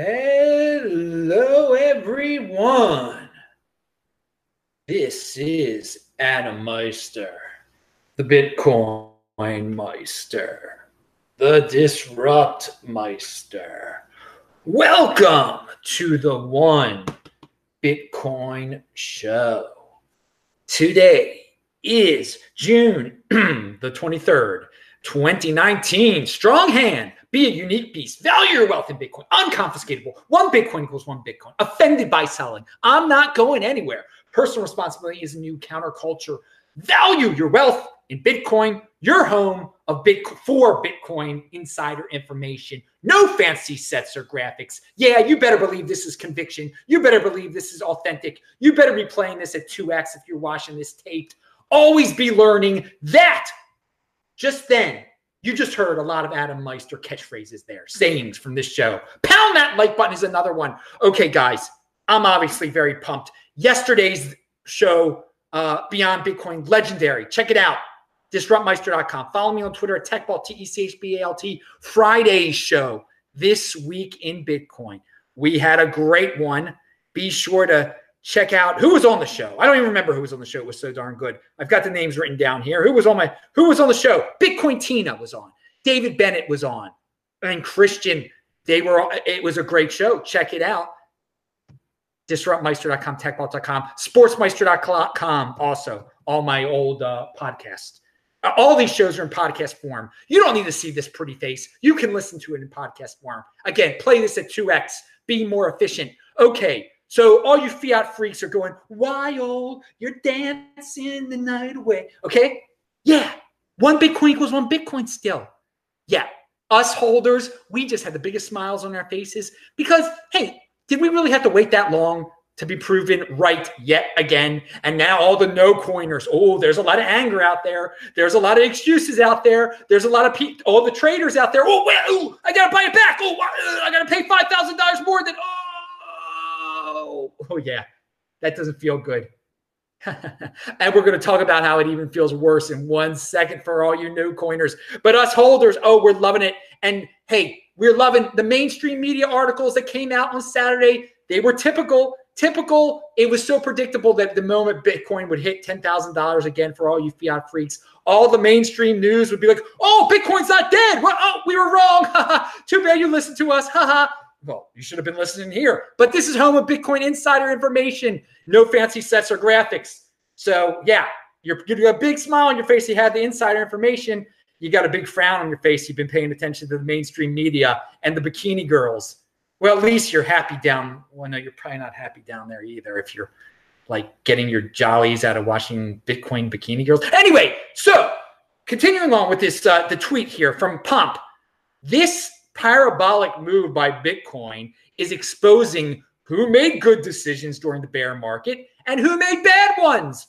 Hello, everyone. This is Adam Meister, the Bitcoin Meister, the Disrupt Meister. Welcome to the One Bitcoin Show. Today is June the 23rd, 2019. Strong hand be a unique piece. Value your wealth in Bitcoin. Unconfiscatable. One Bitcoin equals one Bitcoin. Offended by selling. I'm not going anywhere. Personal responsibility is a new counterculture. Value your wealth in Bitcoin. Your home of Bitcoin for Bitcoin insider information. No fancy sets or graphics. Yeah, you better believe this is conviction. You better believe this is authentic. You better be playing this at 2x if you're watching this taped. Always be learning that. Just then, you just heard a lot of Adam Meister catchphrases there, sayings from this show. Pound that like button is another one. Okay, guys, I'm obviously very pumped. Yesterday's show, uh, Beyond Bitcoin, legendary. Check it out. DisruptMeister.com. Follow me on Twitter at TechBalt, T E C H B A L T. Friday's show, This Week in Bitcoin. We had a great one. Be sure to check out who was on the show. I don't even remember who was on the show. It was so darn good. I've got the names written down here. Who was on my who was on the show? Bitcoin Tina was on. David Bennett was on. And Christian, they were it was a great show. Check it out. Disruptmeister.com, techbalt.com, sportsmeister.com also. All my old uh, podcasts. Uh, all these shows are in podcast form. You don't need to see this pretty face. You can listen to it in podcast form. Again, play this at 2x, be more efficient. Okay, so all you fiat freaks are going wild. You're dancing the night away. Okay. Yeah. One Bitcoin equals one Bitcoin still. Yeah. Us holders, we just had the biggest smiles on our faces because, hey, did we really have to wait that long to be proven right yet again? And now all the no coiners, oh, there's a lot of anger out there. There's a lot of excuses out there. There's a lot of people, all the traders out there. Oh, ooh, I got to buy it back. Oh, I got to pay $5,000 more than, oh, oh, oh yeah, that doesn't feel good. and we're going to talk about how it even feels worse in one second for all you new coiners. But us holders, oh, we're loving it. And hey, we're loving the mainstream media articles that came out on Saturday. They were typical, typical. It was so predictable that the moment Bitcoin would hit $10,000 again for all you fiat freaks, all the mainstream news would be like, oh, Bitcoin's not dead. Oh, we were wrong. Too bad you listened to us. Haha well, you should have been listening here. But this is home of Bitcoin insider information. No fancy sets or graphics. So yeah, you're you got a big smile on your face. You had the insider information. You got a big frown on your face. You've been paying attention to the mainstream media and the bikini girls. Well, at least you're happy down. Well, no, you're probably not happy down there either. If you're like getting your jollies out of watching Bitcoin bikini girls. Anyway, so continuing on with this, uh, the tweet here from Pomp. This parabolic move by Bitcoin is exposing who made good decisions during the bear market and who made bad ones.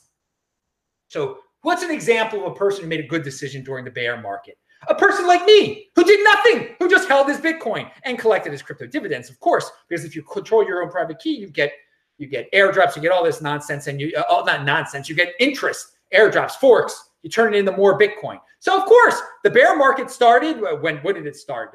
So, what's an example of a person who made a good decision during the bear market? A person like me who did nothing, who just held his Bitcoin and collected his crypto dividends, of course, because if you control your own private key, you get you get airdrops, you get all this nonsense, and you uh, all that nonsense, you get interest, airdrops, forks, you turn it into more Bitcoin. So of course, the bear market started when when did it start?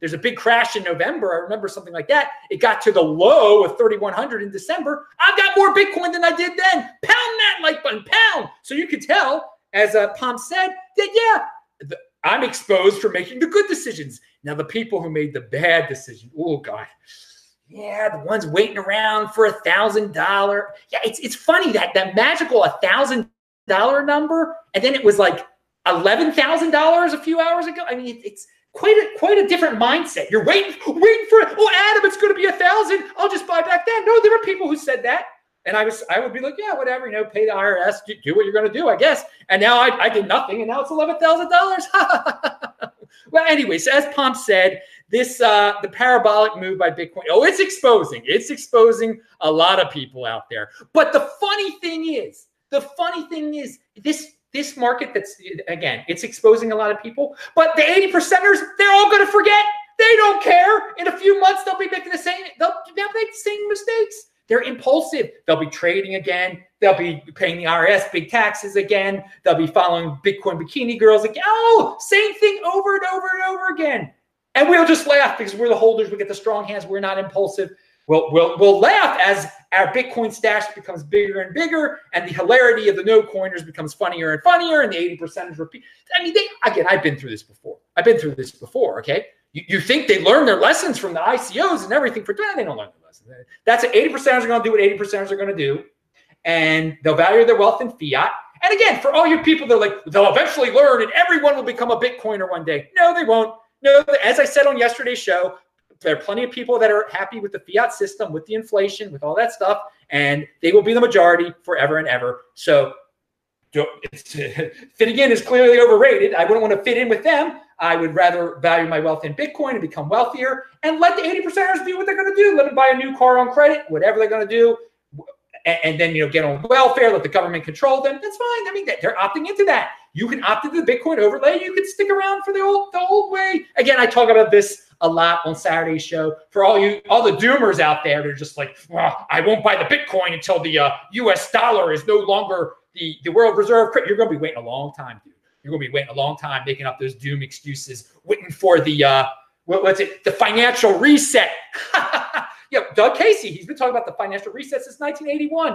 There's a big crash in November. I remember something like that. It got to the low of 3100 in December. I've got more Bitcoin than I did then. Pound that like button, pound. So you could tell, as uh, said, that yeah, the, I'm exposed for making the good decisions. Now the people who made the bad decision, oh god, yeah, the ones waiting around for a thousand dollar. Yeah, it's it's funny that that magical a thousand dollar number, and then it was like eleven thousand dollars a few hours ago. I mean, it, it's quite a quite a different mindset. You're waiting, waiting for it. Oh, Adam, it's going to be a thousand. I'll just buy back then. No, there were people who said that, and I was I would be like, yeah, whatever, you know, pay the IRS, do, what you're going to do, I guess. And now I, I did nothing, and now it's eleven thousand dollars. well, anyways, as Pomp said, this uh, the parabolic move by Bitcoin. Oh, it's exposing. It's exposing a lot of people out there. But the funny thing is, the funny thing is, this this market that's again, it's exposing a lot of people, but the 80 percenters, they're all going to forget. They don't care. In a few months, they'll be making the same, they'll, they'll make the same mistakes. They're impulsive. They'll be trading again. They'll be paying the IRS big taxes again. They'll be following Bitcoin bikini girls again. Oh, same thing over and over and over again. And we'll just laugh because we're the holders. We get the strong hands. We're not impulsive. We'll, we'll, we'll laugh as our Bitcoin stash becomes bigger and bigger, and the hilarity of the no coiners becomes funnier and funnier, and the 80% is repeat. I mean, they, again, I've been through this before. I've been through this before, okay? You, you think they learn their lessons from the ICOs and everything for that? They don't learn their lessons. That's what 80% are going to do what 80% are going to do, and they'll value their wealth in fiat. And again, for all you people they're like, they'll eventually learn and everyone will become a Bitcoiner one day. No, they won't. No, as I said on yesterday's show, there are plenty of people that are happy with the fiat system, with the inflation, with all that stuff, and they will be the majority forever and ever. So fitting in is clearly overrated. I wouldn't want to fit in with them. I would rather value my wealth in Bitcoin and become wealthier and let the 80 percenters do what they're going to do. Let them buy a new car on credit, whatever they're going to do. And, and, then, you know, get on welfare, let the government control them. That's fine. I mean, they're opting into that. You can opt into the Bitcoin overlay. You can stick around for the old, the old way. Again, I talk about this a lot on Saturday's show. For all you, all the doomers out there, they're just like, well, I won't buy the Bitcoin until the uh, U.S. dollar is no longer the, the world reserve. You're going to be waiting a long time, dude. You're going to be waiting a long time making up those doom excuses, waiting for the uh, what, what's it? The financial reset. yeah, Doug Casey. He's been talking about the financial reset since 1981.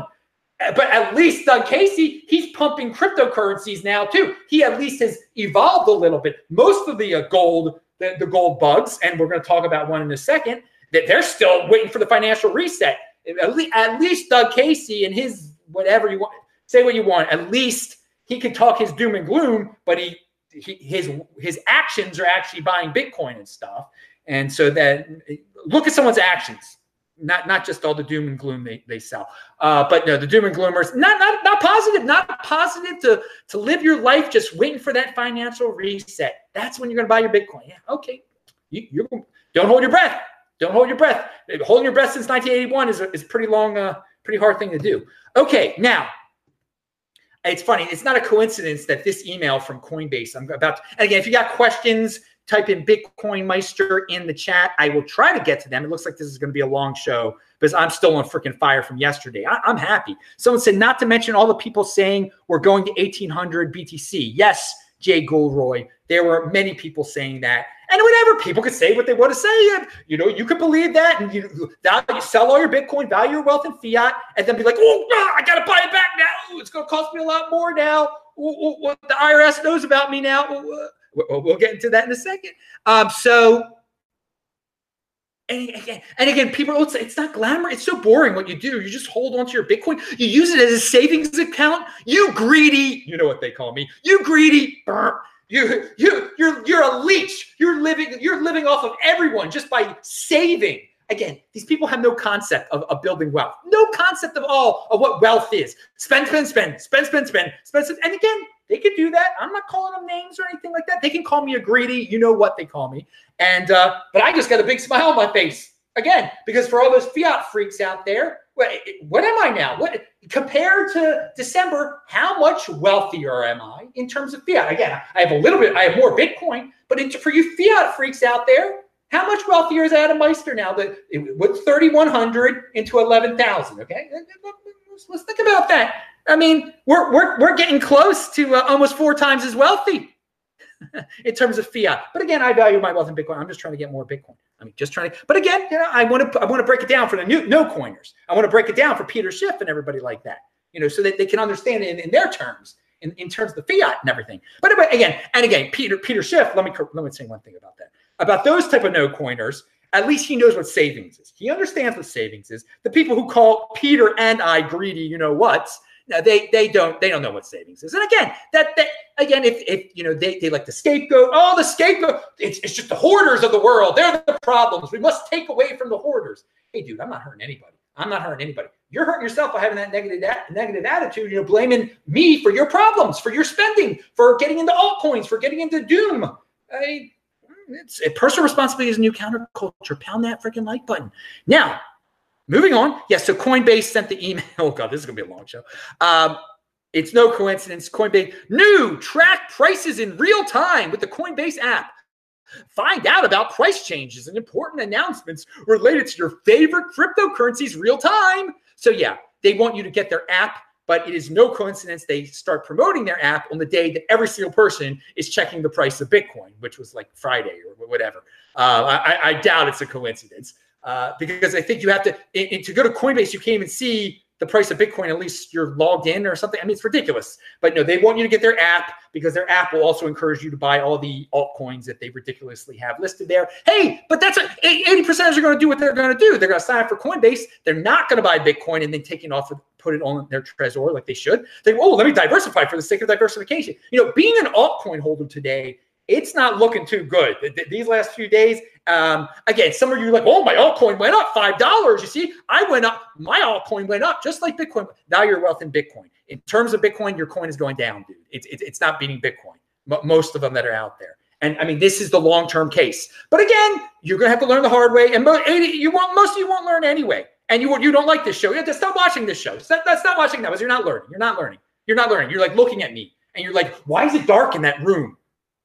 Uh, but at least Doug Casey, he's pumping cryptocurrencies now too. He at least has evolved a little bit. Most of the uh, gold the, the gold bugs, and we're going to talk about one in a second, that they're still waiting for the financial reset. At least, at least Doug Casey and his whatever you want, say what you want. At least he could talk his doom and gloom, but he, he his his actions are actually buying Bitcoin and stuff. And so that look at someone's actions not not just all the doom and gloom they, they sell. Uh, but no, the doom and gloomers, not not not positive, not positive to to live your life just waiting for that financial reset. That's when you're to buy your Bitcoin. Yeah, okay. You you don't hold your breath. Don't hold your breath. Holding your breath since 1981 is a, is pretty long, uh, pretty hard thing to do. Okay, now it's funny. It's not a coincidence that this email from Coinbase. I'm about. To, and again, if you got questions type in Bitcoin Meister in the chat. I will try to get to them. It looks like this is going to be a long show because I'm still on freaking fire from yesterday. I, am happy. Someone said, not to mention all the people saying we're going to 1800 BTC. Yes, Jay Gulroy. There were many people saying that. And whatever, people could say what they want to say. You know, you could believe that. And you, sell all your Bitcoin, value your wealth in fiat, and then be like, oh, I got to buy it back now. Ooh, it's going to cost me a lot more now. Ooh, what the IRS knows about me now. Uh, We'll, get into that in a second. Um, so, and again, and again, people say it's not glamour. It's so boring what you do. You just hold on to your Bitcoin. You use it as a savings account. You greedy. You know what they call me. You greedy. You you you're you're a leech. You're living you're living off of everyone just by saving. Again, these people have no concept of, of building wealth. No concept of all of what wealth is. Spend, spend, spend, spend, spend, spend, spend, spend. And again, they could do that. I'm not calling them names or anything like that. They can call me a greedy. You know what they call me. And uh, but I just got a big smile on my face again because for all those fiat freaks out there, what, what am I now? What compared to December? How much wealthier am I in terms of fiat? Again, I have a little bit. I have more Bitcoin, but for you fiat freaks out there, how much wealthier is Adam Meister now? That with 3,100 into 11,000. Okay, let's think about that. I mean, we're we're we're getting close to uh, almost four times as wealthy in terms of fiat. But again, I value my wealth in Bitcoin. I'm just trying to get more Bitcoin. I mean, just trying to. But again, you know, I want to I want to break it down for the new no coiners. I want to break it down for Peter Schiff and everybody like that. You know, so that they can understand it in, in their terms, in, in terms of the fiat and everything. But, but again, and again, Peter Peter Schiff. Let me let me say one thing about that. About those type of no coiners, at least he knows what savings is. He understands what savings is. The people who call Peter and I greedy, you know what? Now they they don't they don't know what savings is. And again, that that again, if if you know they, they like the scapegoat, oh the scapegoat, it's, it's just the hoarders of the world. They're the problems. We must take away from the hoarders. Hey, dude, I'm not hurting anybody. I'm not hurting anybody. You're hurting yourself by having that negative negative attitude. You know, blaming me for your problems, for your spending, for getting into altcoins, for getting into doom. I, it's a personal responsibility is a new counterculture. Pound that freaking like button. Now, Moving on. Yes, so Coinbase sent the email. Oh, God, this is going to be a long show. Um, it's no coincidence. Coinbase, new track prices in real time with the Coinbase app. Find out about price changes and important announcements related to your favorite cryptocurrencies real time. So, yeah, they want you to get their app, but it is no coincidence they start promoting their app on the day that every single person is checking the price of Bitcoin, which was like Friday or whatever. Uh, I, I, doubt it's a coincidence uh, because I think you have to to go to Coinbase. You can't even see the price of Bitcoin, at least you're logged in or something. I mean, it's ridiculous. But no, they want you to get their app because their app will also encourage you to buy all the altcoins that they ridiculously have listed there. Hey, but that's a 80 percent are going to do what they're going to do. They're going to sign up for Coinbase. They're not going to buy Bitcoin and then take it off and put it on their Trezor like they should. They, go, oh, let me diversify for the sake of diversification. You know, being an altcoin holder today it's not looking too good. These last few days, um, again, some of you like, oh, my altcoin went up $5. You see, I went up, my altcoin went up just like Bitcoin. Now you're wealth in Bitcoin. In terms of Bitcoin, your coin is going down, dude. It's, it's, it's not beating Bitcoin, most of them that are out there. And I mean, this is the long term case. But again, you're to have to learn the hard way. And you won't, most of you won't learn anyway. And you, you don't like this show. You have to stop watching this show. Stop, stop watching that because you're not learning. You're not learning. You're not learning. You're like looking at me and you're like, why is it dark in that room?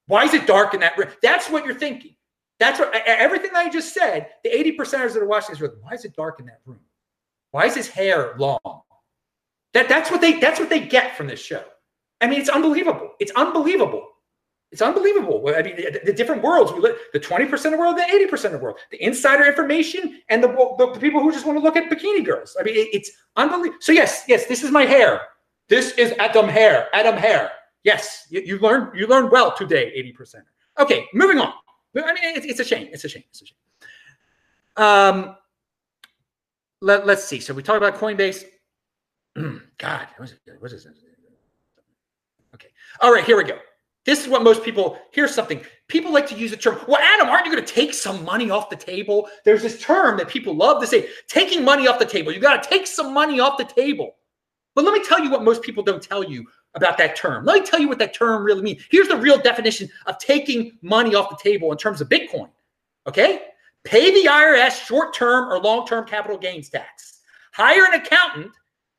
Why is it dark in that room? That's what you're thinking. That's what everything I just said. The 80 percenters that are watching this, why is it dark in that room? Why is his hair long? That that's what they that's what they get from this show. I mean, it's unbelievable. It's unbelievable. It's unbelievable. I mean, the, the different worlds we live, the 20% of the world, the 80% of the world, the insider information, and the, the, the people who just want to look at bikini girls. I mean, it, it's unbelievable. So, yes, yes, this is my hair. This is Adam hair. Adam hair. Yes, you, you learned you learned well today, 80%. Okay, moving on. I mean, it's, it's a shame. It's a shame. It's a shame. Um, let, let's see. So we talked about Coinbase. God, what is, this? Okay. All right, here we go. This is what most people, here's something. People like to use the term, well, Adam, aren't you going to take some money off the table? There's this term that people love to say, taking money off the table. You got to take some money off the table. But let me tell you what most people don't tell you about that term. Let me tell you what that term really means. Here's the real definition of taking money off the table in terms of Bitcoin. Okay? Pay the IRS short term or long term capital gains tax, hire an accountant,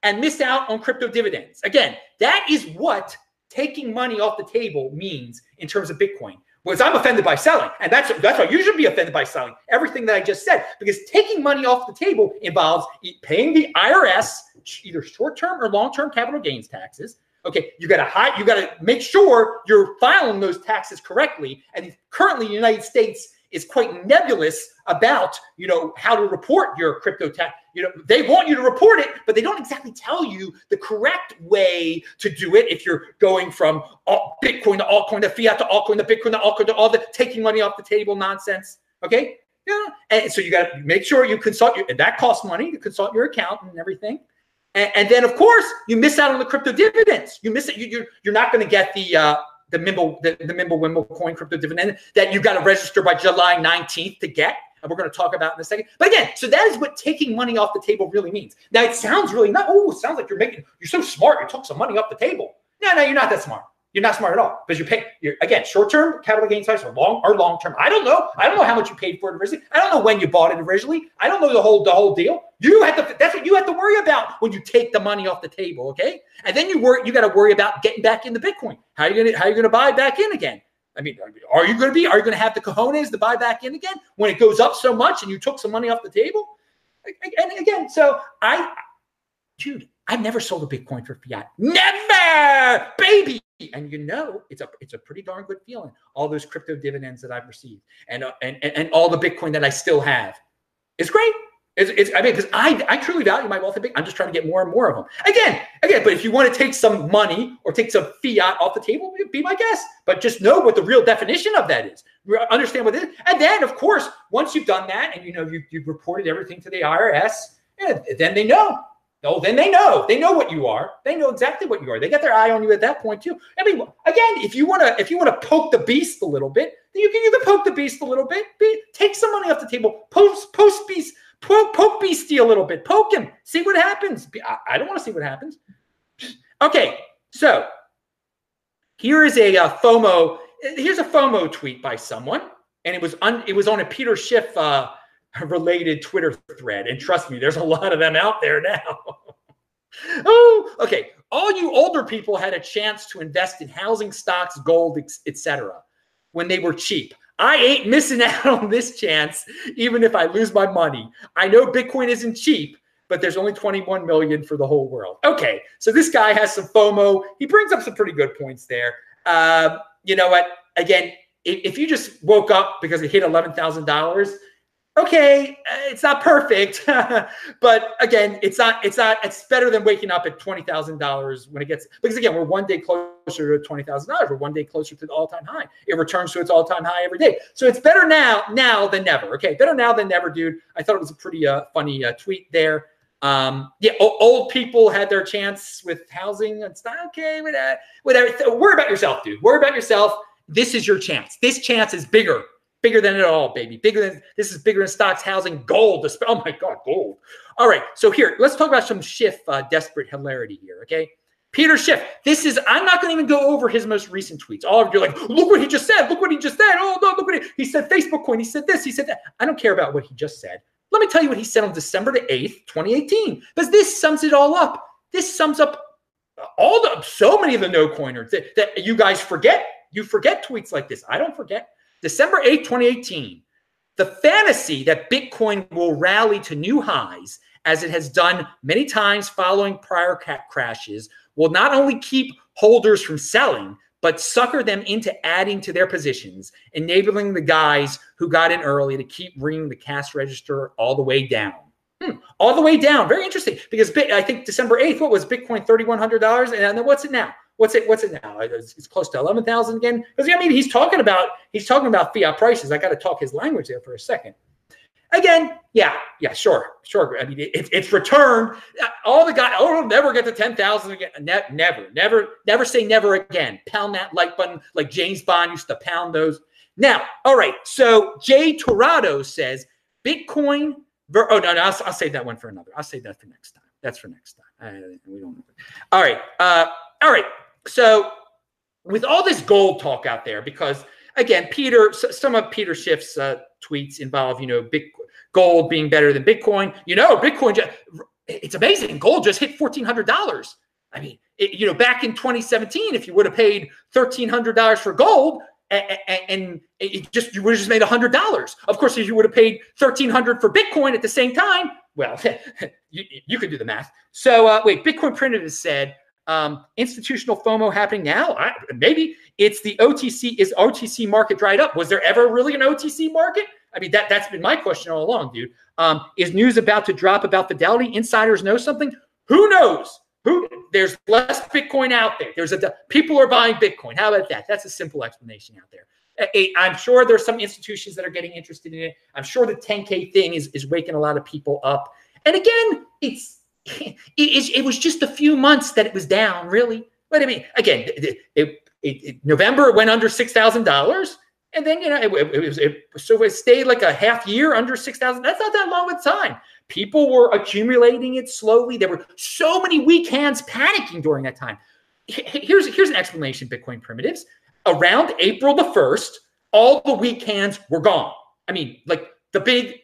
and miss out on crypto dividends. Again, that is what taking money off the table means in terms of Bitcoin. Because I'm offended by selling, and that's that's why you should be offended by selling everything that I just said. Because taking money off the table involves paying the IRS either short term or long term capital gains taxes, Okay, you got to hide. You got to make sure you're filing those taxes correctly. And currently, the United States is quite nebulous about you know how to report your crypto tax. You know they want you to report it, but they don't exactly tell you the correct way to do it. If you're going from all Bitcoin to altcoin to fiat to altcoin to Bitcoin to altcoin to all the taking money off the table nonsense. Okay, yeah, and so you got to make sure you consult your. And that costs money to consult your account and everything. And, and, then, of course, you miss out on the crypto dividends. You miss it. You, you're, you're not going to get the uh, the Mimble the, the Mimble Wimble coin crypto dividend that you got to register by July 19th to get. And we're going to talk about in a second. But again, so that is what taking money off the table really means. Now it sounds really not. Oh, it sounds like you're making. You're so smart. You took some money off the table. No, no, you're not that smart. You're not smart at all because you pay. You're again short-term capital gains tax or long or long-term. I don't know. I don't know how much you paid for it originally. I don't know when you bought it originally. I don't know the whole the whole deal. You have to. That's what you have to worry about when you take the money off the table. Okay, and then you work. You got to worry about getting back in the Bitcoin. How are you gonna How are you gonna buy back in again? I mean, are you going to be? Are you going to have the cojones to buy back in again when it goes up so much and you took some money off the table? And again, so I, dude, I've never sold a Bitcoin for fiat. Never, baby and you know it's a it's a pretty darn good feeling all those crypto dividends that i've received and uh, and, and all the bitcoin that i still have. It's great. It's, it's i mean because i i truly value my wealth in bitcoin i'm just trying to get more and more of them again again but if you want to take some money or take some fiat off the table be my guest but just know what the real definition of that is. Understand what it is. And then of course once you've done that and you know you, you've reported everything to the irs yeah, then they know Oh, then they know. They know what you are. They know exactly what you are. They got their eye on you at that point too. I mean, again, if you want to, if you want to poke the beast a little bit, then you can either poke the beast a little bit, be, take some money off the table, post post beast, poke, poke beastie a little bit, poke him, see what happens. I, I don't want to see what happens. Okay, so here is a uh, FOMO. Here's a FOMO tweet by someone, and it was on. It was on a Peter Schiff. Uh, related Twitter thread. And trust me, there's a lot of them out there now. oh, okay. All you older people had a chance to invest in housing stocks, gold, etc. when they were cheap. I ain't missing out on this chance, even if I lose my money. I know Bitcoin isn't cheap, but there's only 21 million for the whole world. Okay, so this guy has some FOMO. He brings up some pretty good points there. Uh, you know what? Again, if you just woke up because it hit eleven thousand dollars, okay, uh, it's not perfect, but again, it's not, it's not, it's better than waking up at twenty thousand dollars when it gets because again, we're one day closer to twenty thousand dollars. We're one day closer to the all-time high. It returns to its all-time high every day, so it's better now, now than never. Okay, better now than never, dude. I thought it was a pretty uh, funny uh, tweet there. Um, yeah, old people had their chance with housing. It's not okay with that. With everything. Worry about yourself, dude. Worry about yourself. This is your chance. This chance is bigger Bigger than it all, baby. Bigger than this is bigger than stocks, housing, gold. Oh my God, gold. All right. So here, let's talk about some Schiff uh, desperate hilarity here. Okay. Peter Schiff. This is, I'm not going to even go over his most recent tweets. All of you are like, look what he just said. Look what he just said. Oh, no, look what he, he said Facebook coin. He said this. He said that. I don't care about what he just said. Let me tell you what he said on December the 8th, 2018, because this sums it all up. This sums up all the, so many of the no coiners that, that you guys forget. You forget tweets like this. I don't forget. December 8, 2018, the fantasy that Bitcoin will rally to new highs, as it has done many times following prior crashes, will not only keep holders from selling, but sucker them into adding to their positions, enabling the guys who got in early to keep bringing the cash register all the way down. Hmm, all the way down. Very interesting because I think December 8th, what was Bitcoin? $3,100. And then what's it now? What's it? What's it now? It's, it's close to eleven thousand again. Because I mean, he's talking about he's talking about fiat prices. I got to talk his language there for a second. Again, yeah, yeah, sure, sure. I mean, it, it's returned. All the guys, oh, never get to ten thousand again. Ne- never, never, never say never again. Pound that like button like James Bond used to pound those. Now, all right. So Jay Torado says Bitcoin. Ver- oh no, no, I'll, I'll save that one for another. I'll save that for next time. That's for next time. Uh, we don't. All right. Uh, all right. So, with all this gold talk out there, because again, Peter, some of Peter Schiff's uh, tweets involve, you know, big gold being better than Bitcoin. You know, Bitcoin, it's amazing. Gold just hit fourteen hundred dollars. I mean, it, you know, back in 2017, if you would have paid thirteen hundred dollars for gold, and, and it just you would have just made hundred dollars. Of course, if you would have paid thirteen hundred for Bitcoin at the same time, well, you, you could do the math. So uh, wait, Bitcoin printed has said um, institutional FOMO happening now? I, maybe it's the OTC. Is OTC market dried up? Was there ever really an OTC market? I mean, that that's been my question all along, dude. Um, is news about to drop about Fidelity? Insiders know something? Who knows? Who? There's less Bitcoin out there. There's a people are buying Bitcoin. How about that? That's a simple explanation out there. I'm sure there's some institutions that are getting interested in it. I'm sure the 10K thing is, is waking a lot of people up. And again, it's it, it, it, was just a few months that it was down, really. But I mean, again, it, it November went under six thousand dollars, and then you know it, was so it stayed like a half year under six thousand. That's not that long of time. People were accumulating it slowly. There were so many weak hands panicking during that time. Here's here's an explanation, Bitcoin primitives. Around April the first, all the weak hands were gone. I mean, like the big,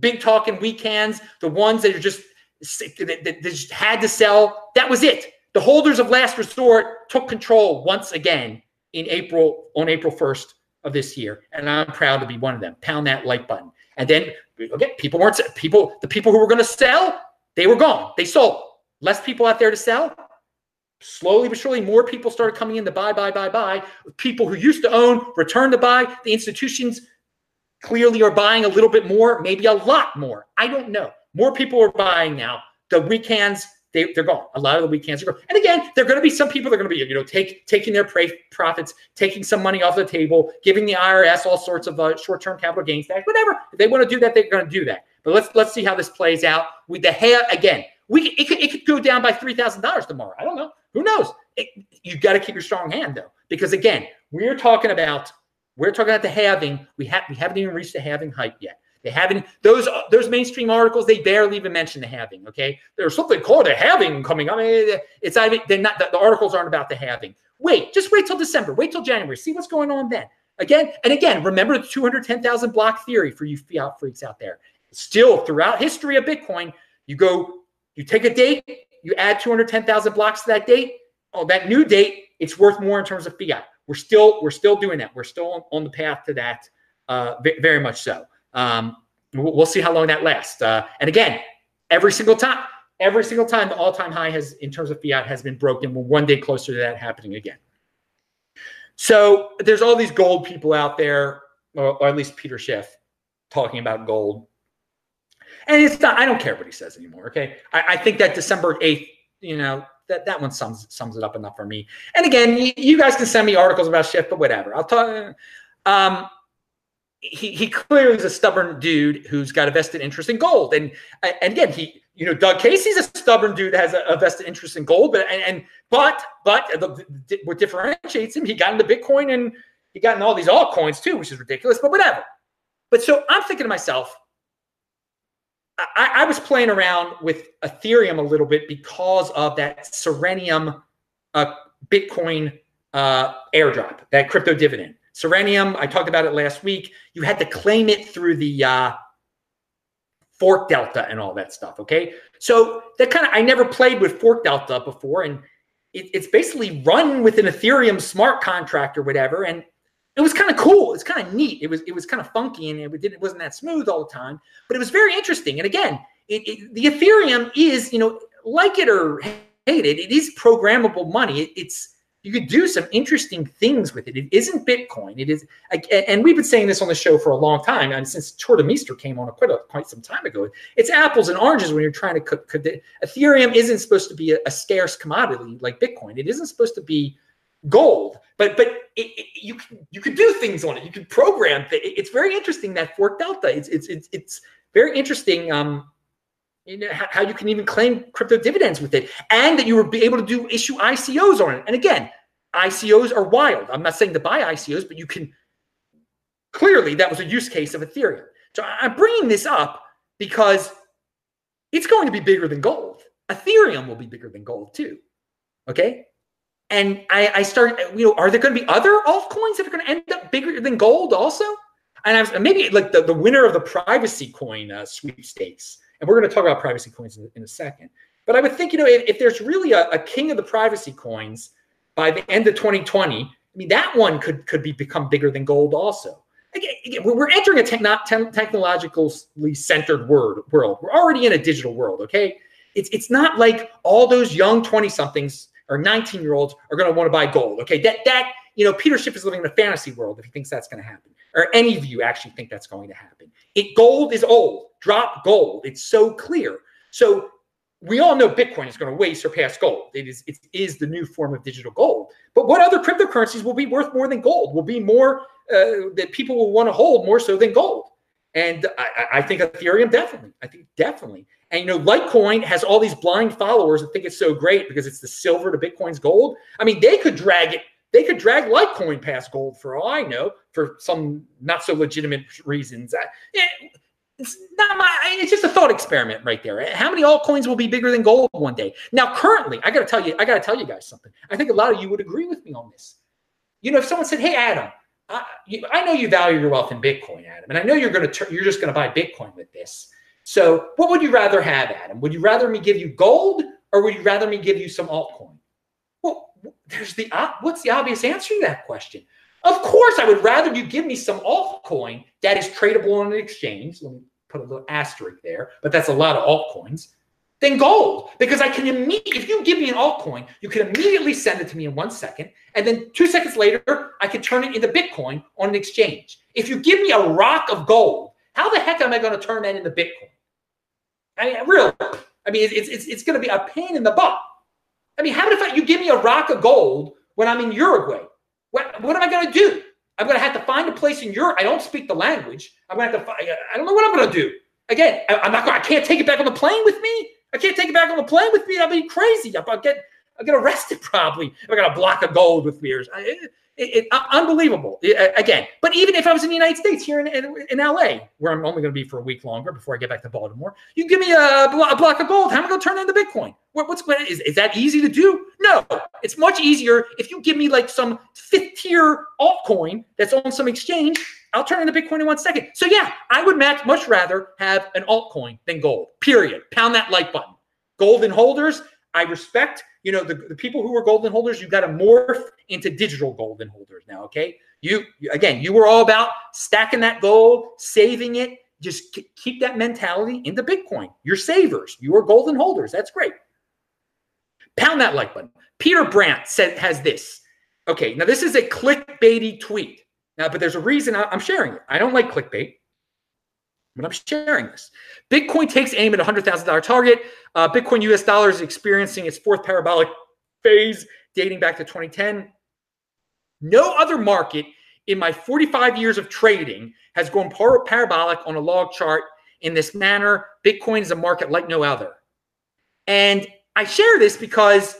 big talking weak hands, the ones that are just just had to sell. That was it. The holders of last resort took control once again in April on April 1st of this year, and I'm proud to be one of them. Pound that like button. And then okay, people weren't people. The people who were going to sell, they were gone. They sold. Less people out there to sell. Slowly but surely, more people started coming in to buy, buy, buy, buy. People who used to own returned to buy. The institutions clearly are buying a little bit more, maybe a lot more. I don't know. More people are buying now. The weak hands, they, they're gone. A lot of the weak hands are gone. And again, there are going to be some people that are going to be, you know, take taking their profits, taking some money off the table, giving the IRS all sorts of uh, short-term capital gains tax, whatever. If they want to do that, they're going to do that. But let's let's see how this plays out. With the hair again, we it could it could go down by three thousand dollars tomorrow. I don't know. Who knows? It, you got to keep your strong hand though, because again, we're talking about we're talking about the halving. We have we haven't even reached the halving height yet. They haven't those those mainstream articles. They barely even mention the halving. Okay, there's something called a halving coming. I mean, it's I mean, they're not the, the articles aren't about the halving. Wait, just wait till December. Wait till January. See what's going on then. Again and again, remember the 210,000 block theory for you fiat freaks out there. Still, throughout history of Bitcoin, you go, you take a date, you add 210,000 blocks to that date. Oh, that new date, it's worth more in terms of fiat. We're still, we're still doing that. We're still on, on the path to that, uh, very much so. Um, we'll see how long that lasts. Uh, and again, every single time, every single time the all-time high has, in terms of fiat, has been broken. We're one day closer to that happening again. So there's all these gold people out there, or, or at least Peter Schiff, talking about gold. And it's not, I don't care what he says anymore. Okay. I, I think that December 8th, you know, that, that one sums sums it up enough for me. And again, you, you guys can send me articles about Schiff, but whatever. I'll talk. Um, he, he clearly is a stubborn dude who's got a vested interest in gold. And and again, he you know Doug Casey's a stubborn dude that has a, a vested interest in gold. But and, and but but the, the, what differentiates him, he got into Bitcoin and he got into all these altcoins too, which is ridiculous. But whatever. But so I'm thinking to myself, I, I was playing around with Ethereum a little bit because of that Serenium uh, Bitcoin uh, airdrop, that crypto dividend. Serenium, I talked about it last week. You had to claim it through the uh, Fork Delta and all that stuff. Okay. So that kind of, I never played with Fork Delta before. And it, it's basically run with an Ethereum smart contract or whatever. And it was kind of cool. It's kind of neat. It was, it was kind of funky and it, it wasn't that smooth all the time, but it was very interesting. And again, it, it, the Ethereum is, you know, like it or hate it, it is programmable money. it's, you could do some interesting things with it. It isn't Bitcoin. It is, and we've been saying this on the show for a long time, and since Meester came on quite a, quite some time ago. It's apples and oranges when you're trying to cook. Ethereum isn't supposed to be a, a, scarce commodity like Bitcoin. It isn't supposed to be gold, but but it, it, you can you could do things on it. You can program. It's very interesting that fork delta. It's it's it's, it's very interesting. Um, you know, how you can even claim crypto dividends with it, and that you be able to do issue ICOs on it. And again, ICOs are wild. I'm not saying to buy ICOs, but you can clearly that was a use case of Ethereum. So I'm bringing this up because it's going to be bigger than gold. Ethereum will be bigger than gold too. Okay. And I, I start, you know, are there going to be other altcoins that are going to end up bigger than gold also? And I was maybe like the, the winner of the privacy coin uh, sweepstakes and we're going to talk about privacy coins in, in a second. But I would think, you know, if, if there's really a, a, king of the privacy coins by the end of 2020, I mean, that one could could be become bigger than gold also. Again, again we're entering a techno- te- technologically centered world, world. We're already in a digital world, okay? It's, it's not like all those young 20 somethings or 19 year olds are going to want to buy gold, okay? That, that, you know, Peter Schiff is living in a fantasy world if he thinks that's going to happen, or any of you actually think that's going to happen. It gold is old. Drop gold. It's so clear. So we all know Bitcoin is going to way surpass gold. It is it is the new form of digital gold. But what other cryptocurrencies will be worth more than gold? Will be more uh, that people will want to hold more so than gold. And I, I, think Ethereum definitely. I think definitely. And you know, Litecoin has all these blind followers that think it's so great because it's the silver to Bitcoin's gold. I mean, they could drag it they could drag Litecoin past gold for all I know, for some not so legitimate reasons. Uh, it's not my. It's just a thought experiment right there. Uh, how many altcoins will be bigger than gold one day? Now, currently, I got to tell you, I got to tell you guys something. I think a lot of you would agree with me on this. You know, if someone said, "Hey, Adam," I, you, I know you value your wealth in Bitcoin, Adam, and I know you're going to you're just going to buy Bitcoin with this. So, what would you rather have, Adam? Would you rather me give you gold, or would you rather me give you some altcoin? There's the what's the obvious answer to that question? Of course, I would rather you give me some altcoin that is tradable on an exchange. Let me put a little asterisk there, but that's a lot of altcoins than gold because I can immediately, if you give me an altcoin, you can immediately send it to me in one second. And then two seconds later, I can turn it into Bitcoin on an exchange. If you give me a rock of gold, how the heck am I going to turn that into Bitcoin? I mean, really, I mean, it's, it's, it's going to be a pain in the butt. I mean, how about if you give me a rock of gold when I'm in Uruguay? What, what am I going to do? I'm going to have to find a place in Europe. I don't speak the language. I'm going to have to find, I don't know what I'm going to do. Again, I, am not going, I can't take it back on the plane with me. I can't take it back on the plane with me. I'll be crazy. I'll get, I'll get arrested probably if I got a block of gold with me. I, it, it, uh, unbelievable. It, again, but even if I was in the United States here in, in, in LA, where I'm only going to be for a week longer before I get back to Baltimore, you give me a, a block of gold. How am I going to turn that into Bitcoin? What, what's is, is that easy to do? No, it's much easier if you give me like some fifth tier altcoin that's on some exchange. I'll turn into Bitcoin in one second. So yeah, I would much rather have an altcoin than gold. Period. Pound that like button. Golden holders, I respect you know, the, the people who were golden holders, you got to morph into digital golden holders now. Okay. You, again, you were all about stacking that gold, saving it. Just keep that mentality into Bitcoin. You're savers. You are golden holders. That's great. Pound that like button. Peter Brandt said has this. Okay, now this is a clickbaity tweet. Now, but there's a reason I'm sharing it. I don't like clickbait, but I'm sharing this. Bitcoin takes aim at a $100,000 target. Uh, Bitcoin US dollar is experiencing its fourth parabolic phase dating back to 2010. No other market in my 45 years of trading has gone par- parabolic on a log chart in this manner. Bitcoin is a market like no other. And I share this because,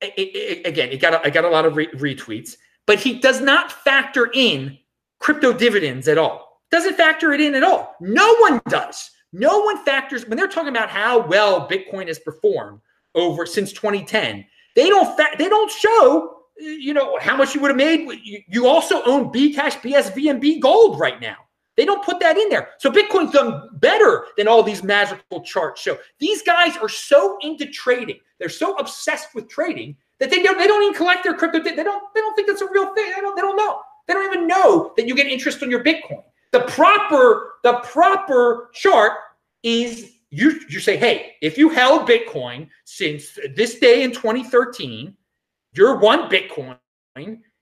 it, it, again, it got a, I got a lot of re- retweets, but he does not factor in crypto dividends at all. Doesn't factor it in at all. No one does. No one factors when they're talking about how well Bitcoin has performed over since 2010. They don't fa- they don't show you know how much you would have made. You, also own Bcash, BSV, and B Gold right now. They don't put that in there. So Bitcoin's done better than all these magical charts show. These guys are so into trading. They're so obsessed with trading that they don't, they don't even collect their crypto. They don't they don't think that's a real thing. They don't, they don't know. They don't even know that you get interest on your Bitcoin. The proper the proper chart is you you say, hey, if you held Bitcoin since this day in 2013, your one Bitcoin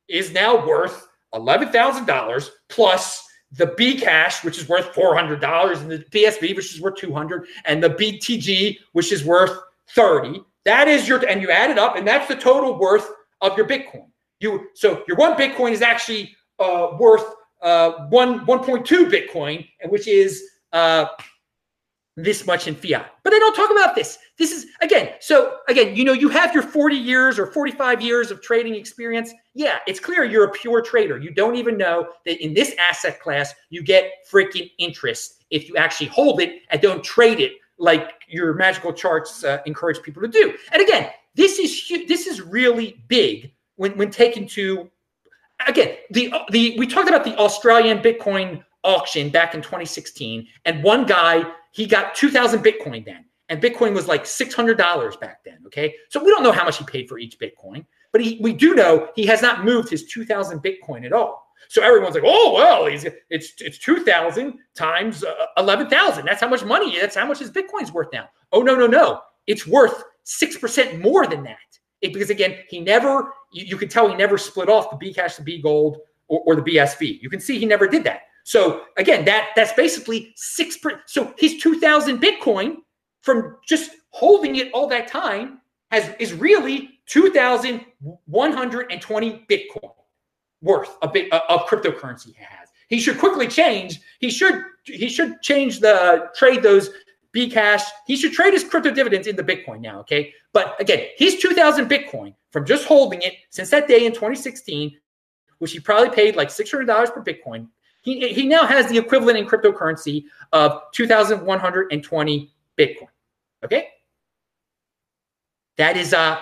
is now worth $11,000 plus the B cash, which is worth $400, and the BSV, which is worth 200, and the BTG, which is worth 30. That is your, and you add it up, and that's the total worth of your Bitcoin. You so your one Bitcoin is actually uh, worth uh, one 1.2 Bitcoin, and which is uh, this much in fiat. But they don't talk about this. This is again, so again, you know, you have your 40 years or 45 years of trading experience. Yeah, it's clear you're a pure trader. You don't even know that in this asset class, you get freaking interest if you actually hold it and don't trade it like your magical charts uh, encourage people to do. And again, this is this is really big when when taken to again, the the we talked about the Australian Bitcoin auction back in 2016 and one guy he got 2000 Bitcoin then. And Bitcoin was like $600 back then. Okay. So we don't know how much he paid for each Bitcoin, but he, we do know he has not moved his 2000 Bitcoin at all. So everyone's like, oh, well, he's, it's, it's 2000 times uh, 11,000. That's how much money, that's how much his Bitcoin's worth now. Oh, no, no, no. It's worth 6% more than that. It, because again, he never, you, you, can tell he never split off the B cash, the B Gold, or, or the BSV. You can see he never did that. So again, that that's basically six. Per, so his two thousand Bitcoin from just holding it all that time has is really two thousand one hundred and twenty Bitcoin worth of, bit, uh, of cryptocurrency he has. He should quickly change. He should he should change the trade those B cash. He should trade his crypto dividends into Bitcoin now. Okay, but again, two thousand Bitcoin from just holding it since that day in 2016, which he probably paid like six hundred dollars per Bitcoin he, he now has the equivalent in cryptocurrency of 2,120 Bitcoin. Okay? That is uh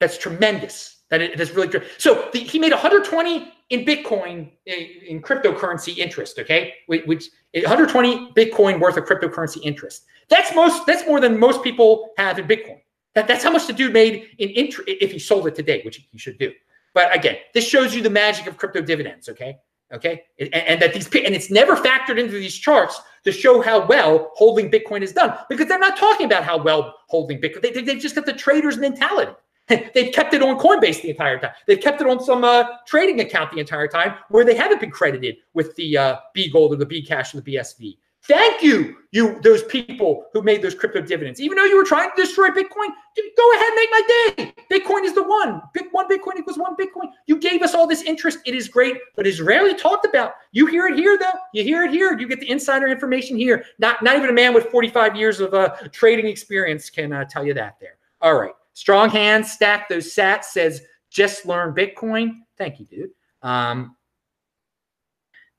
that's tremendous. That is, is really true. So the, he made 120 in Bitcoin in, in, cryptocurrency interest. Okay, which 120 Bitcoin worth of cryptocurrency interest. That's most. That's more than most people have in Bitcoin. That, that's how much the dude made in interest if he sold it today, which he should do. But again, this shows you the magic of crypto dividends. Okay, Okay, and, and, that these and it's never factored into these charts to show how well holding Bitcoin is done because they're not talking about how well holding Bitcoin. They, they, have just got the trader's mentality. They've kept it on Coinbase the entire time. They've kept it on some uh, trading account the entire time where they haven't been credited with the uh, B Gold or the B Cash or the BSV. Thank you, you those people who made those crypto dividends. Even though you were trying to destroy Bitcoin, go ahead and make my day. Bitcoin is the one. One Bitcoin equals one Bitcoin. You gave us all this interest. It is great, but it's rarely talked about. You hear it here, though. You hear it here. You get the insider information here. Not not even a man with 45 years of uh, trading experience can uh, tell you that. There. All right. Strong hands stack those sats. Says just learn Bitcoin. Thank you, dude. Um,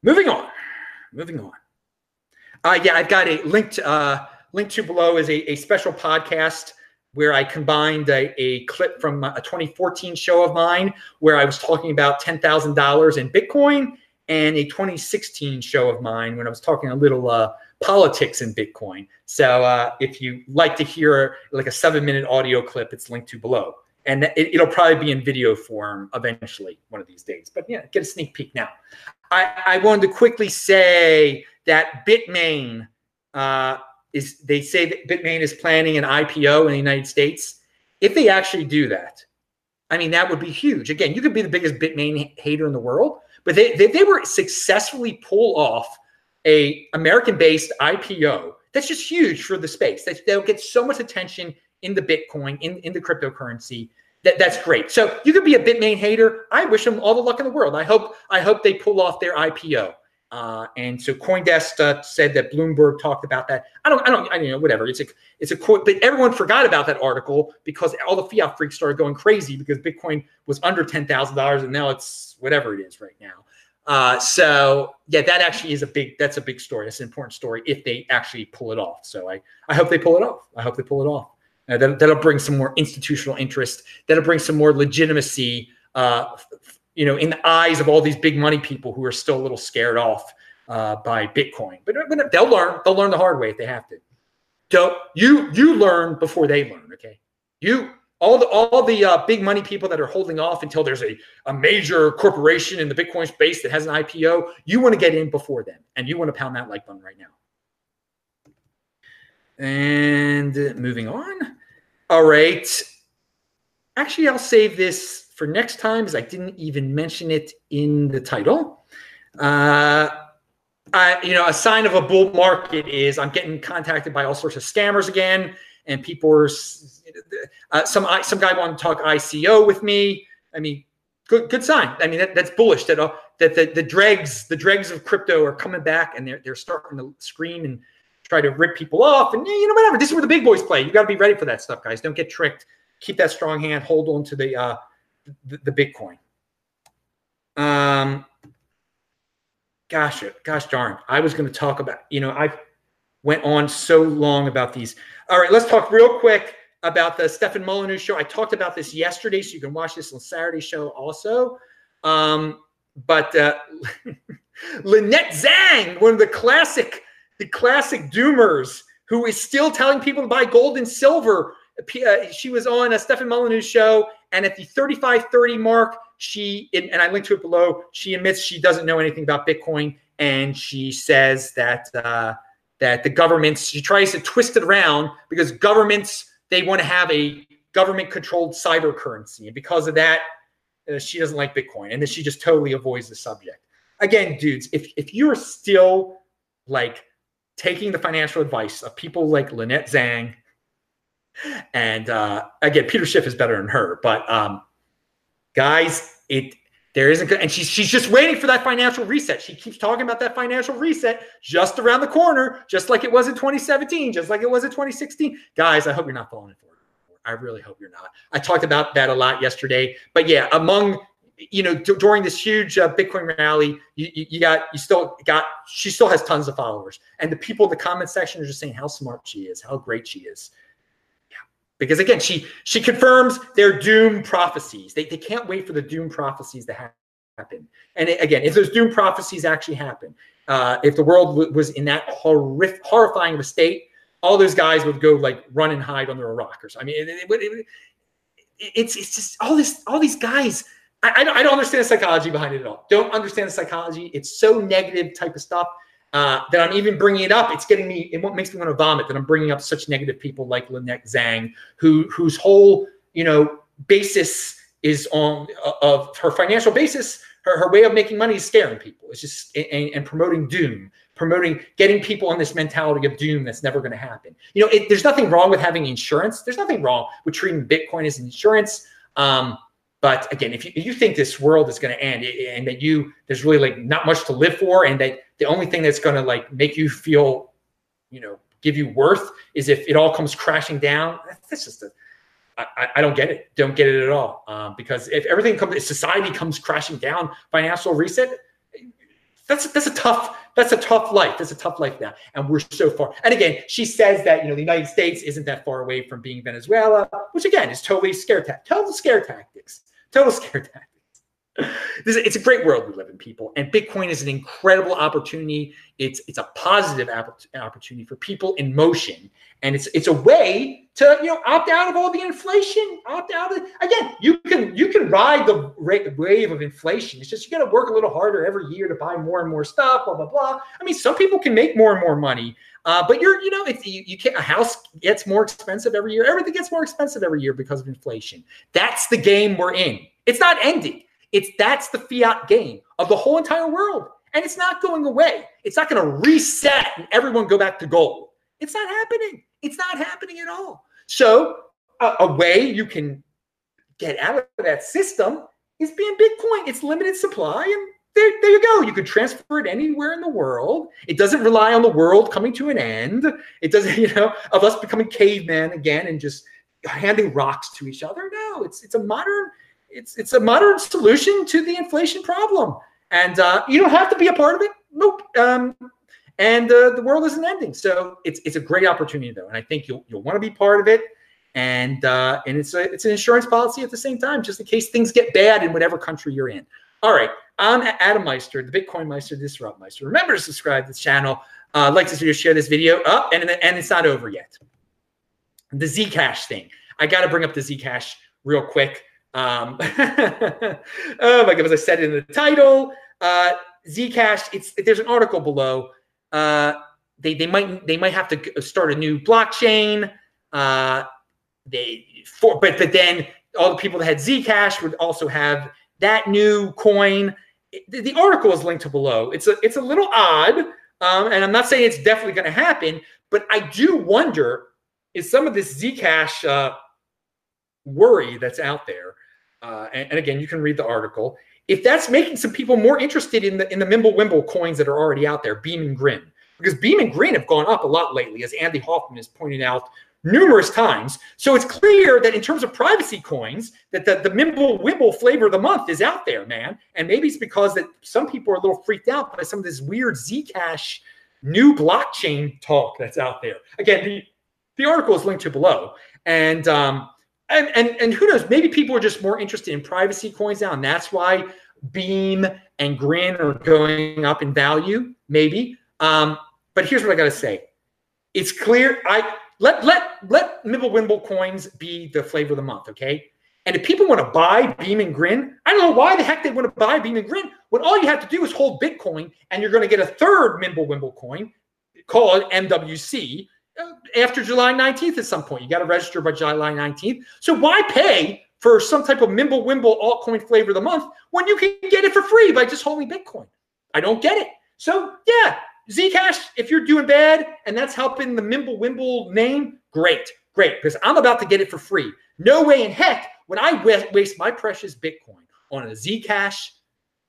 moving on. Moving on. Uh, yeah, I've got a linked uh, link to below is a, a special podcast where I combined a, a, clip from a 2014 show of mine where I was talking about $10,000 in Bitcoin and a 2016 show of mine when I was talking a little uh, politics in Bitcoin. So uh, if you like to hear like a seven minute audio clip, it's linked to below. And it, will probably be in video form eventually one of these days. But yeah, get a sneak peek now. I, I wanted to quickly say that Bitmain uh, is, they say that Bitmain is planning an IPO in the United States. If they actually do that, I mean, that would be huge. Again, you could be the biggest Bitmain hater in the world, but they they, they were successfully pull off a American-based IPO. That's just huge for the space. That they'll get so much attention in the Bitcoin, in, in the cryptocurrency. That, that's great. So you could be a Bitmain hater. I wish them all the luck in the world. I hope I hope they pull off their IPO. Uh, and so CoinDesk uh, said that Bloomberg talked about that. I don't, I don't, I don't know, whatever. It's a, it's a quote, but everyone forgot about that article because all the fiat freaks started going crazy because Bitcoin was under ten thousand dollars and now it's whatever it is right now. Uh, so yeah, that actually is a big, that's a big story. That's an important story if they actually pull it off. So I, I hope they pull it off. I hope they pull it off. Uh, that, that'll bring some more institutional interest. That'll bring some more legitimacy uh, you know, in the eyes of all these big money people who are still a little scared off uh, by Bitcoin. But, they'll learn. They'll learn the hard way if they have to. So you you learn before they learn. Okay, you all the all the uh, big money people that are holding off until there's a, a major corporation in the Bitcoin space that has an IPO. You want to get in before them, and you want to pound that like button right now. And moving on. All right. Actually, I'll save this for next time, as I didn't even mention it in the title. Uh, I, you know, a sign of a bull market is I'm getting contacted by all sorts of scammers again, and people are uh, some some guy wanted to talk ICO with me. I mean, good good sign. I mean, that, that's bullish. That uh, that the, the dregs the dregs of crypto are coming back, and they're they're starting to scream and try to rip people off. And you know, whatever. This is where the big boys play. You got to be ready for that stuff, guys. Don't get tricked. Keep that strong hand. Hold on to the uh, the, the Bitcoin. Um, gosh, gosh darn, I was going to talk about, you know, I went on so long about these. All right, let's talk real quick about the Stefan Molyneux show. I talked about this yesterday, so you can watch this on Saturday show also. Um, but uh, Lynette Zang, one of the classic, the classic doomers, who is still telling people to buy gold and silver. Uh, she was on a Stefan Molyneux show, and at the 3530 mark, she, and I linked to it below, she admits she doesn't know anything about Bitcoin. And she says that, uh, that the governments, she tries to twist it around because governments, they want to have a government controlled cyber currency. And because of that, uh, she doesn't like Bitcoin. And then she just totally avoids the subject. Again, dudes, if, if you're still like taking the financial advice of people like Lynette Zang, and uh, again, Peter Schiff is better than her. But um, guys, it there isn't and she's she's just waiting for that financial reset. She keeps talking about that financial reset just around the corner, just like it was in 2017, just like it was in 2016. Guys, I hope you're not falling for it. I really hope you're not. I talked about that a lot yesterday. But yeah, among you know d- during this huge uh, Bitcoin rally, you, you, you got you still got she still has tons of followers, and the people in the comment section are just saying how smart she is, how great she is because again she she confirms their doom prophecies. They, they can't wait for the doom prophecies to happen. And it, again if those doom prophecies actually happen uh, if the world w- was in that horrific horrifying of a state all those guys would go like run and hide under a rock or something i mean it, it, it's it's just all this all these guys I, I, don't, I don't understand the psychology behind it at all. Don't understand the psychology. It's so negative type of stuff uh, that I'm even bringing it up. It's getting me. It what makes me want to vomit that I'm bringing up such negative people like Lynette Zang, who whose whole you know basis is on uh, of her financial basis. Her, her way of making money is scaring people. It's just and, and promoting doom, promoting getting people on this mentality of doom that's never going to happen. You know, it, there's nothing wrong with having insurance. There's nothing wrong with treating Bitcoin as insurance. Um, but again, if you, if you think this world is going to end and that you there's really like not much to live for, and that the only thing that's going to like make you feel, you know, give you worth is if it all comes crashing down. That's just a I, I don't get it. Don't get it at all. Um, because if everything comes, if society comes crashing down, financial reset, that's that's a tough that's a tough life. That's a tough life now, and we're so far. And again, she says that you know the United States isn't that far away from being Venezuela, which again is totally scare tactics. Total scare tactics. Total scare tactics. This, it's a great world we live in, people, and Bitcoin is an incredible opportunity. It's it's a positive opportunity for people in motion, and it's it's a way to you know opt out of all the inflation opt out of again you can you can ride the wave of inflation. It's just you got to work a little harder every year to buy more and more stuff blah blah blah. I mean some people can make more and more money uh, but you're you know if you, you can't a house gets more expensive every year everything gets more expensive every year because of inflation. That's the game we're in. It's not ending it's that's the fiat game of the whole entire world and it's not going away it's not going to reset and everyone go back to gold it's not happening it's not happening at all so a, a way you can get out of that system is being Bitcoin. It's limited supply, and there, there you go. You could transfer it anywhere in the world. It doesn't rely on the world coming to an end. It doesn't, you know, of us becoming cavemen again and just handing rocks to each other. No, it's it's a modern it's it's a modern solution to the inflation problem, and uh, you don't have to be a part of it. Nope. Um, and uh, the world isn't ending. So it's it's a great opportunity though, and I think you'll you'll want to be part of it. And uh, and it's a it's an insurance policy at the same time, just in case things get bad in whatever country you're in. All right, I'm Adam Meister, the Bitcoin Meister, the Disrupt Meister. Remember to subscribe to the channel. Uh, like this video, share this video up, oh, and and it's not over yet. The Zcash thing. I got to bring up the Zcash real quick. Um, oh my god, as I said in the title, uh, Zcash. It's there's an article below uh, they they might they might have to start a new blockchain. Uh, they for but but then all the people that had Zcash would also have that new coin. The, the article is linked to below. It's a it's a little odd, um, and I'm not saying it's definitely going to happen, but I do wonder is some of this Zcash uh, worry that's out there. Uh, and, and, again, you can read the article if that's making some people more interested in the in the Mimblewimble coins that are already out there, Beam and Grin, because Beam and Grin have gone up a lot lately, as Andy Hoffman has pointed out numerous times. So it's clear that in terms of privacy coins, that the, the Mimblewimble flavor of the month is out there, man. And maybe it's because that some people are a little freaked out by some of this weird Zcash new blockchain talk that's out there. Again, the, the article is linked to below. And um, and, and and who knows? Maybe people are just more interested in privacy coins now, and that's why Beam and Grin are going up in value. Maybe. Um, but here's what I got to say: it's clear. I let let let Mimblewimble coins be the flavor of the month. Okay. And if people want to buy Beam and Grin, I don't know why the heck they want to buy Beam and Grin when all you have to do is hold Bitcoin and you're going to get a third Mimblewimble coin called MWC after July 19th at some point. You got to register by July 19th. So why pay for some type of Mimblewimble altcoin flavor of the month when you can get it for free by just holding Bitcoin? I don't get it. So yeah, Zcash, if you're doing bad and that's helping the Mimblewimble name, great, great, because I'm about to get it for free. No way in heck when I waste my precious Bitcoin on a Zcash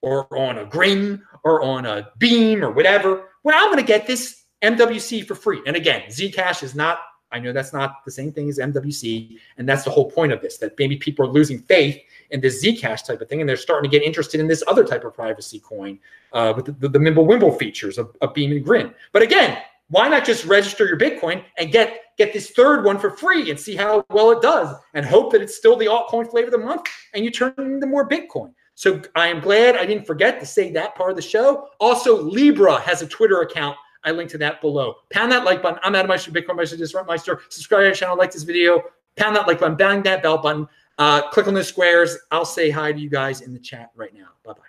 or on a Grin or on a Beam or whatever, when I'm going to get this MWC for free. And again, Zcash is not, I know that's not the same thing as MWC. And that's the whole point of this, that maybe people are losing faith in this Zcash type of thing. And they're starting to get interested in this other type of privacy coin uh, with the, the, the Mimblewimble features of, of Beam and Grin. But again, why not just register your Bitcoin and get get this third one for free and see how well it does and hope that it's still the altcoin flavor of the month and you turn into more Bitcoin. So I am glad I didn't forget to say that part of the show. Also, Libra has a Twitter account I link to that below. Pound that like button. I'm Adam Meister, Bitcoin Meister, Disrupt Meister. Subscribe to our channel, like this video, pound that like button, bang that bell button, uh, click on the squares. I'll say hi to you guys in the chat right now. Bye bye.